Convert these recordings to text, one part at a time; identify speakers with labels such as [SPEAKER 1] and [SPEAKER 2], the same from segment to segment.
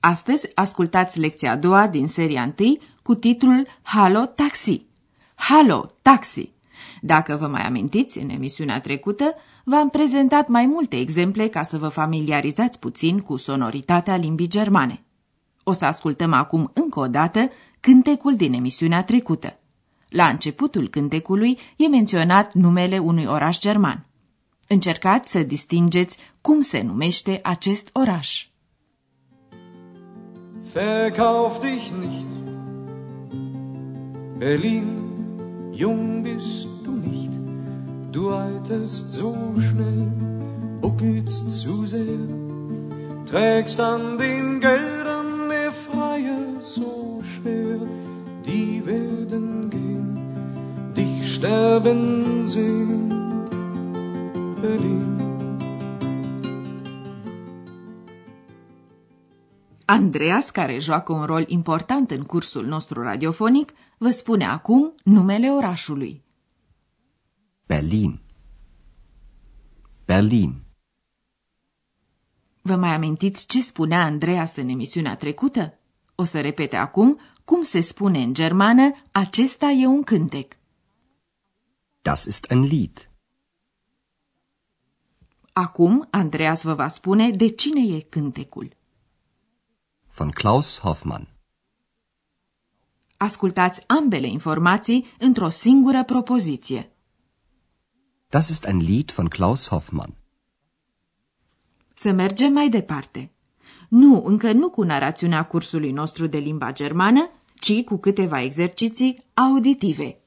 [SPEAKER 1] Astăzi ascultați lecția a doua din seria 1 cu titlul Halo Taxi. Halo Taxi! Dacă vă mai amintiți, în emisiunea trecută v-am prezentat mai multe exemple ca să vă familiarizați puțin cu sonoritatea limbii germane. O să ascultăm acum încă o dată cântecul din emisiunea trecută. La începutul cântecului e menționat numele unui oraș german. Încercați să distingeți cum se numește acest oraș.
[SPEAKER 2] Verkauf dich nicht, Berlin, jung bist du nicht, du alterst so schnell, buckelst zu sehr, trägst an den Geldern der Freie so schwer, die werden gehen, dich sterben sehen, Berlin.
[SPEAKER 1] Andreas, care joacă un rol important în cursul nostru radiofonic, vă spune acum numele orașului.
[SPEAKER 3] Berlin. Berlin.
[SPEAKER 1] Vă mai amintiți ce spunea Andreas în emisiunea trecută? O să repete acum cum se spune în germană acesta e un cântec.
[SPEAKER 3] Das ist ein Lied.
[SPEAKER 1] Acum Andreas vă va spune de cine e cântecul.
[SPEAKER 3] Von Klaus Hoffmann.
[SPEAKER 1] Ascultați ambele informații într-o singură propoziție.
[SPEAKER 3] Das ist ein Lied von Klaus Hoffmann.
[SPEAKER 1] Să mergem mai departe. Nu, încă nu cu narațiunea cursului nostru de limba germană, ci cu câteva exerciții auditive.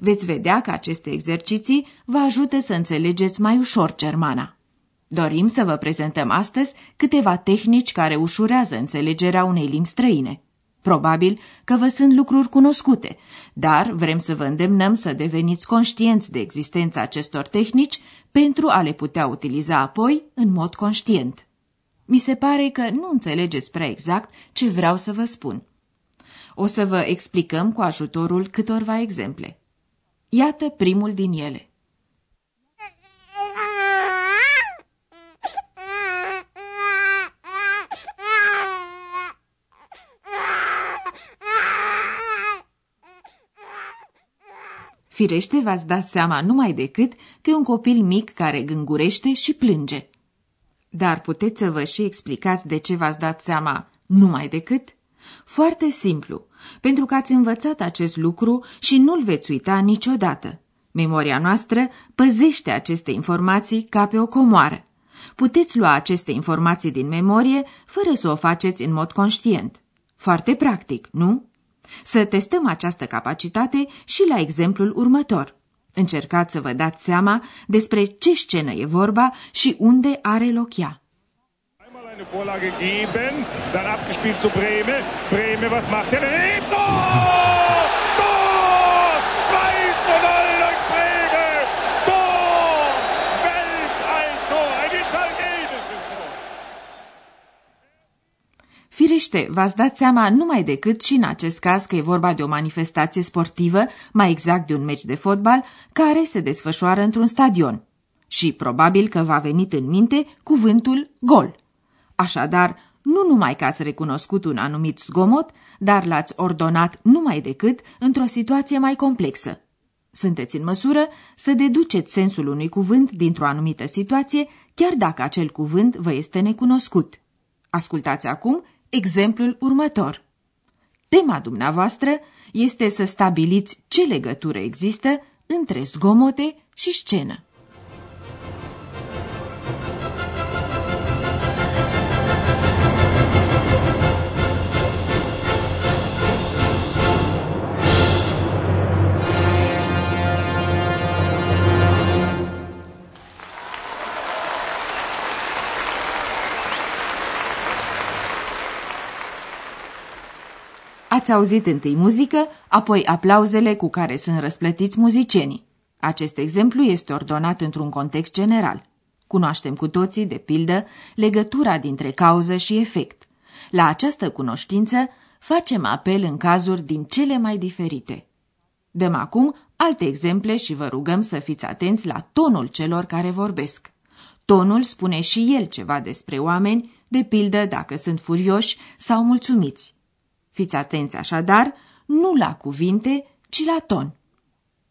[SPEAKER 1] Veți vedea că aceste exerciții vă ajută să înțelegeți mai ușor germana. Dorim să vă prezentăm astăzi câteva tehnici care ușurează înțelegerea unei limbi străine. Probabil că vă sunt lucruri cunoscute, dar vrem să vă îndemnăm să deveniți conștienți de existența acestor tehnici pentru a le putea utiliza apoi în mod conștient. Mi se pare că nu înțelegeți prea exact ce vreau să vă spun. O să vă explicăm cu ajutorul câtorva exemple. Iată primul din ele. Firește, v-ați dat seama numai decât că e un copil mic care gângurește și plânge. Dar puteți să vă și explicați de ce v-ați dat seama numai decât? Foarte simplu, pentru că ați învățat acest lucru și nu-l veți uita niciodată. Memoria noastră păzește aceste informații ca pe o comoară. Puteți lua aceste informații din memorie fără să o faceți în mod conștient. Foarte practic, nu? Să testăm această capacitate și la exemplul următor. Încercați să vă dați seama despre ce scenă e vorba și unde are loc ea.
[SPEAKER 4] eine Vorlage geben, dann abgespielt zu Breme. Breme, was macht er? Tor!
[SPEAKER 1] Firește, v-ați dat seama numai decât și în acest caz că e vorba de o manifestație sportivă, mai exact de un meci de fotbal, care se desfășoară într-un stadion. Și probabil că v-a venit în minte cuvântul gol. Așadar, nu numai că ați recunoscut un anumit zgomot, dar l-ați ordonat numai decât într-o situație mai complexă. Sunteți în măsură să deduceți sensul unui cuvânt dintr-o anumită situație, chiar dacă acel cuvânt vă este necunoscut. Ascultați acum exemplul următor. Tema dumneavoastră este să stabiliți ce legătură există între zgomote și scenă. Ați auzit întâi muzică, apoi aplauzele cu care sunt răsplătiți muzicienii. Acest exemplu este ordonat într-un context general. Cunoaștem cu toții, de pildă, legătura dintre cauză și efect. La această cunoștință facem apel în cazuri din cele mai diferite. Dăm acum alte exemple și vă rugăm să fiți atenți la tonul celor care vorbesc. Tonul spune și el ceva despre oameni, de pildă dacă sunt furioși sau mulțumiți. Fiți atenți așadar, nu la cuvinte, ci la ton.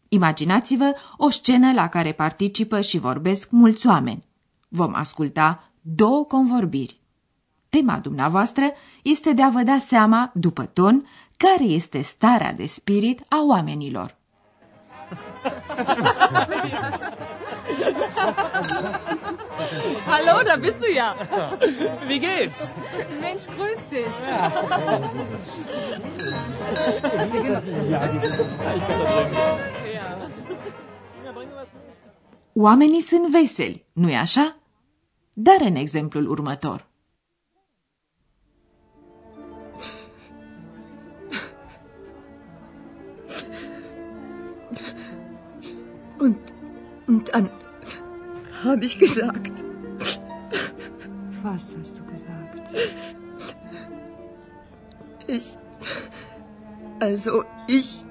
[SPEAKER 1] Imaginați-vă o scenă la care participă și vorbesc mulți oameni. Vom asculta două convorbiri. Tema dumneavoastră este de a vă da seama, după ton, care este starea de spirit a oamenilor.
[SPEAKER 5] Hallo, da bist du ja. Wie geht's?
[SPEAKER 6] Mensch, grüß dich.
[SPEAKER 1] Oamenii sunt veseli, nu-i așa? Dar în exemplul următor.
[SPEAKER 7] Und, und dann habe ich gesagt,
[SPEAKER 6] Was hast du gesagt?
[SPEAKER 7] ich, also ich,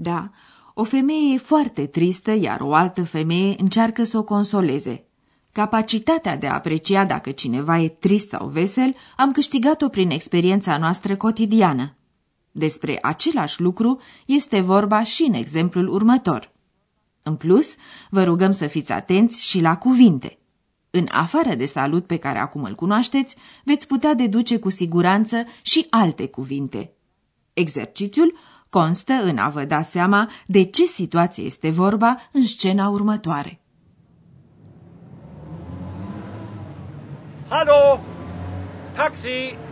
[SPEAKER 1] Da, o femeie e foarte tristă, iar o altă femeie încearcă să o consoleze. Capacitatea de a aprecia dacă cineva e trist sau vesel am câștigat-o prin experiența noastră cotidiană. Despre același lucru este vorba și în exemplul următor. În plus, vă rugăm să fiți atenți și la cuvinte. În afară de salut pe care acum îl cunoașteți, veți putea deduce cu siguranță și alte cuvinte. Exercițiul constă în a vă da seama de ce situație este vorba în scena următoare.
[SPEAKER 4] Hallo! Taxi!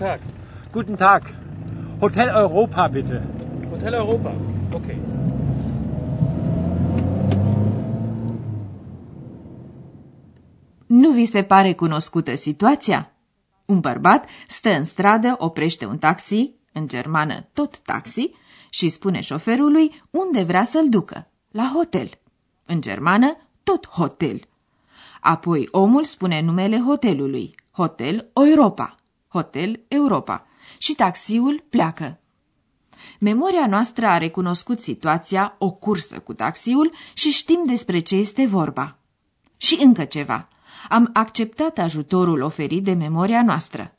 [SPEAKER 2] Tag.
[SPEAKER 8] Guten Tag. Hotel Europa, bitte.
[SPEAKER 2] Hotel Europa. Okay.
[SPEAKER 1] Nu vi se pare cunoscută situația? Un bărbat stă în stradă, oprește un taxi, în germană tot taxi, și spune șoferului unde vrea să-l ducă, la hotel. În germană, tot hotel. Apoi omul spune numele hotelului, Hotel Europa, Hotel Europa, și taxiul pleacă. Memoria noastră a recunoscut situația, o cursă cu taxiul și știm despre ce este vorba. Și încă ceva. Am acceptat ajutorul oferit de memoria noastră.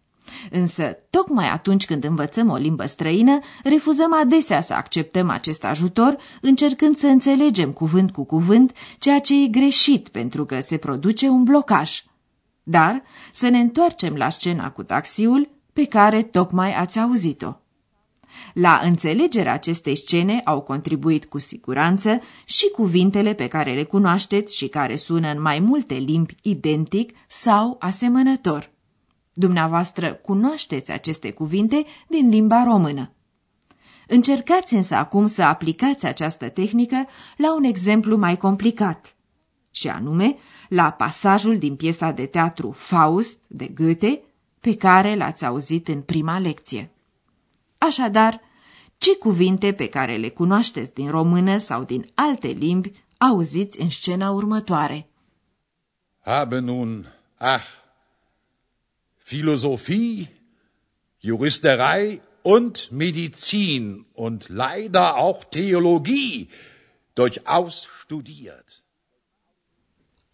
[SPEAKER 1] Însă, tocmai atunci când învățăm o limbă străină, refuzăm adesea să acceptăm acest ajutor, încercând să înțelegem cuvânt cu cuvânt ceea ce e greșit pentru că se produce un blocaj. Dar să ne întoarcem la scena cu taxiul pe care tocmai ați auzit-o. La înțelegerea acestei scene au contribuit cu siguranță și cuvintele pe care le cunoașteți și care sună în mai multe limbi identic sau asemănător. Dumneavoastră cunoașteți aceste cuvinte din limba română. Încercați însă acum să aplicați această tehnică la un exemplu mai complicat, și anume la pasajul din piesa de teatru Faust de Goethe, pe care l-ați auzit în prima lecție. Așadar, ce cuvinte pe care le cunoașteți din română sau din alte limbi auziți în scena următoare?
[SPEAKER 4] Habe nun, ach, Philosophie, Juristerei und Medizin und leider auch Theologie durchaus studiert.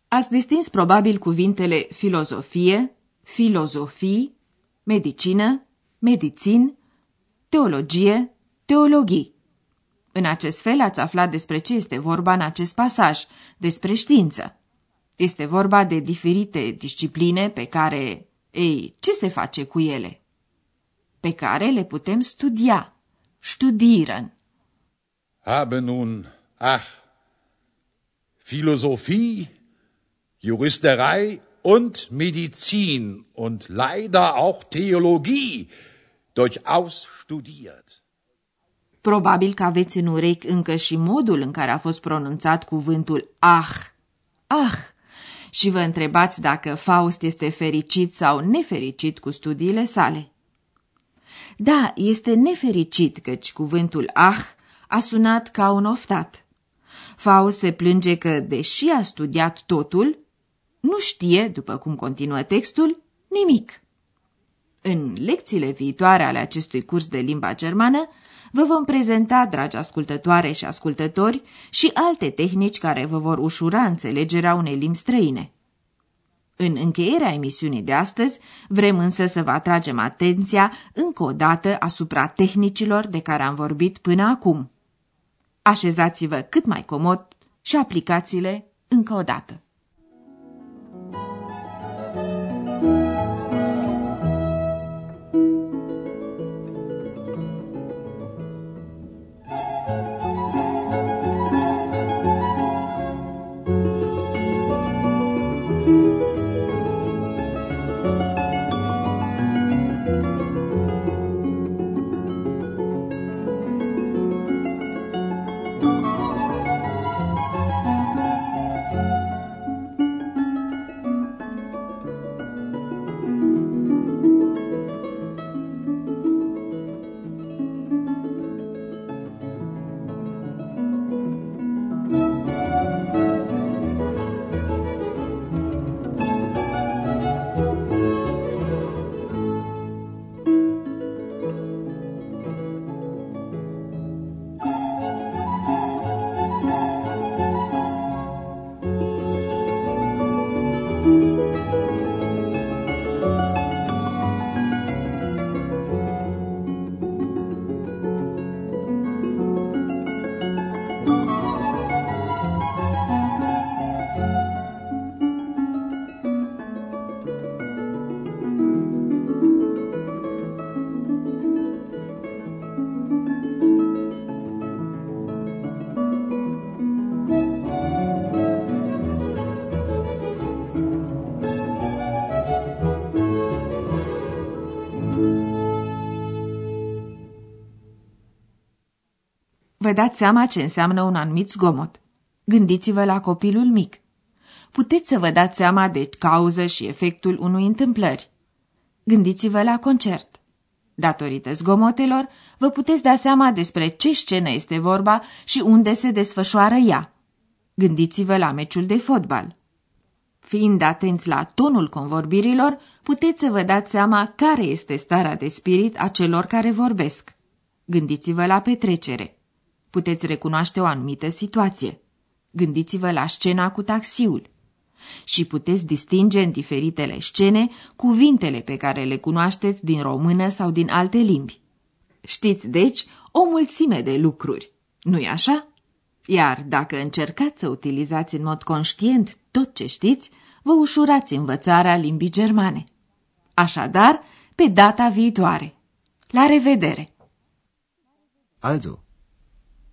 [SPEAKER 1] Ați distins probabil cuvintele filozofie, filozofii, medicină, medicin, teologie, teologii. În acest fel ați aflat despre ce este vorba în acest pasaj, despre știință. Este vorba de diferite discipline pe care, ei, ce se face cu ele? Pe care le putem studia, studieren.
[SPEAKER 4] Habe nun, ach, Philosophie, Juristerei und Medizin und leider auch Theologie durchaus studiert.
[SPEAKER 1] Probabil că aveți în urechi încă și modul în care a fost pronunțat cuvântul ah. Ah! Și vă întrebați dacă Faust este fericit sau nefericit cu studiile sale. Da, este nefericit căci cuvântul ah a sunat ca un oftat. Faust se plânge că, deși a studiat totul, nu știe, după cum continuă textul, nimic. În lecțiile viitoare ale acestui curs de limba germană, vă vom prezenta, dragi ascultătoare și ascultători, și alte tehnici care vă vor ușura înțelegerea unei limbi străine. În încheierea emisiunii de astăzi, vrem însă să vă atragem atenția încă o dată asupra tehnicilor de care am vorbit până acum. Așezați-vă cât mai comod și aplicați-le încă o dată. Vă dați seama ce înseamnă un anumit zgomot. Gândiți-vă la copilul mic. Puteți să vă dați seama de cauză și efectul unui întâmplări. Gândiți-vă la concert. Datorită zgomotelor, vă puteți da seama despre ce scenă este vorba și unde se desfășoară ea. Gândiți-vă la meciul de fotbal. Fiind atenți la tonul convorbirilor, puteți să vă dați seama care este starea de spirit a celor care vorbesc. Gândiți-vă la petrecere puteți recunoaște o anumită situație. Gândiți-vă la scena cu taxiul. Și puteți distinge în diferitele scene cuvintele pe care le cunoașteți din română sau din alte limbi. Știți, deci, o mulțime de lucruri, nu-i așa? Iar dacă încercați să utilizați în mod conștient tot ce știți, vă ușurați învățarea limbii germane. Așadar, pe data viitoare. La revedere!
[SPEAKER 3] Also,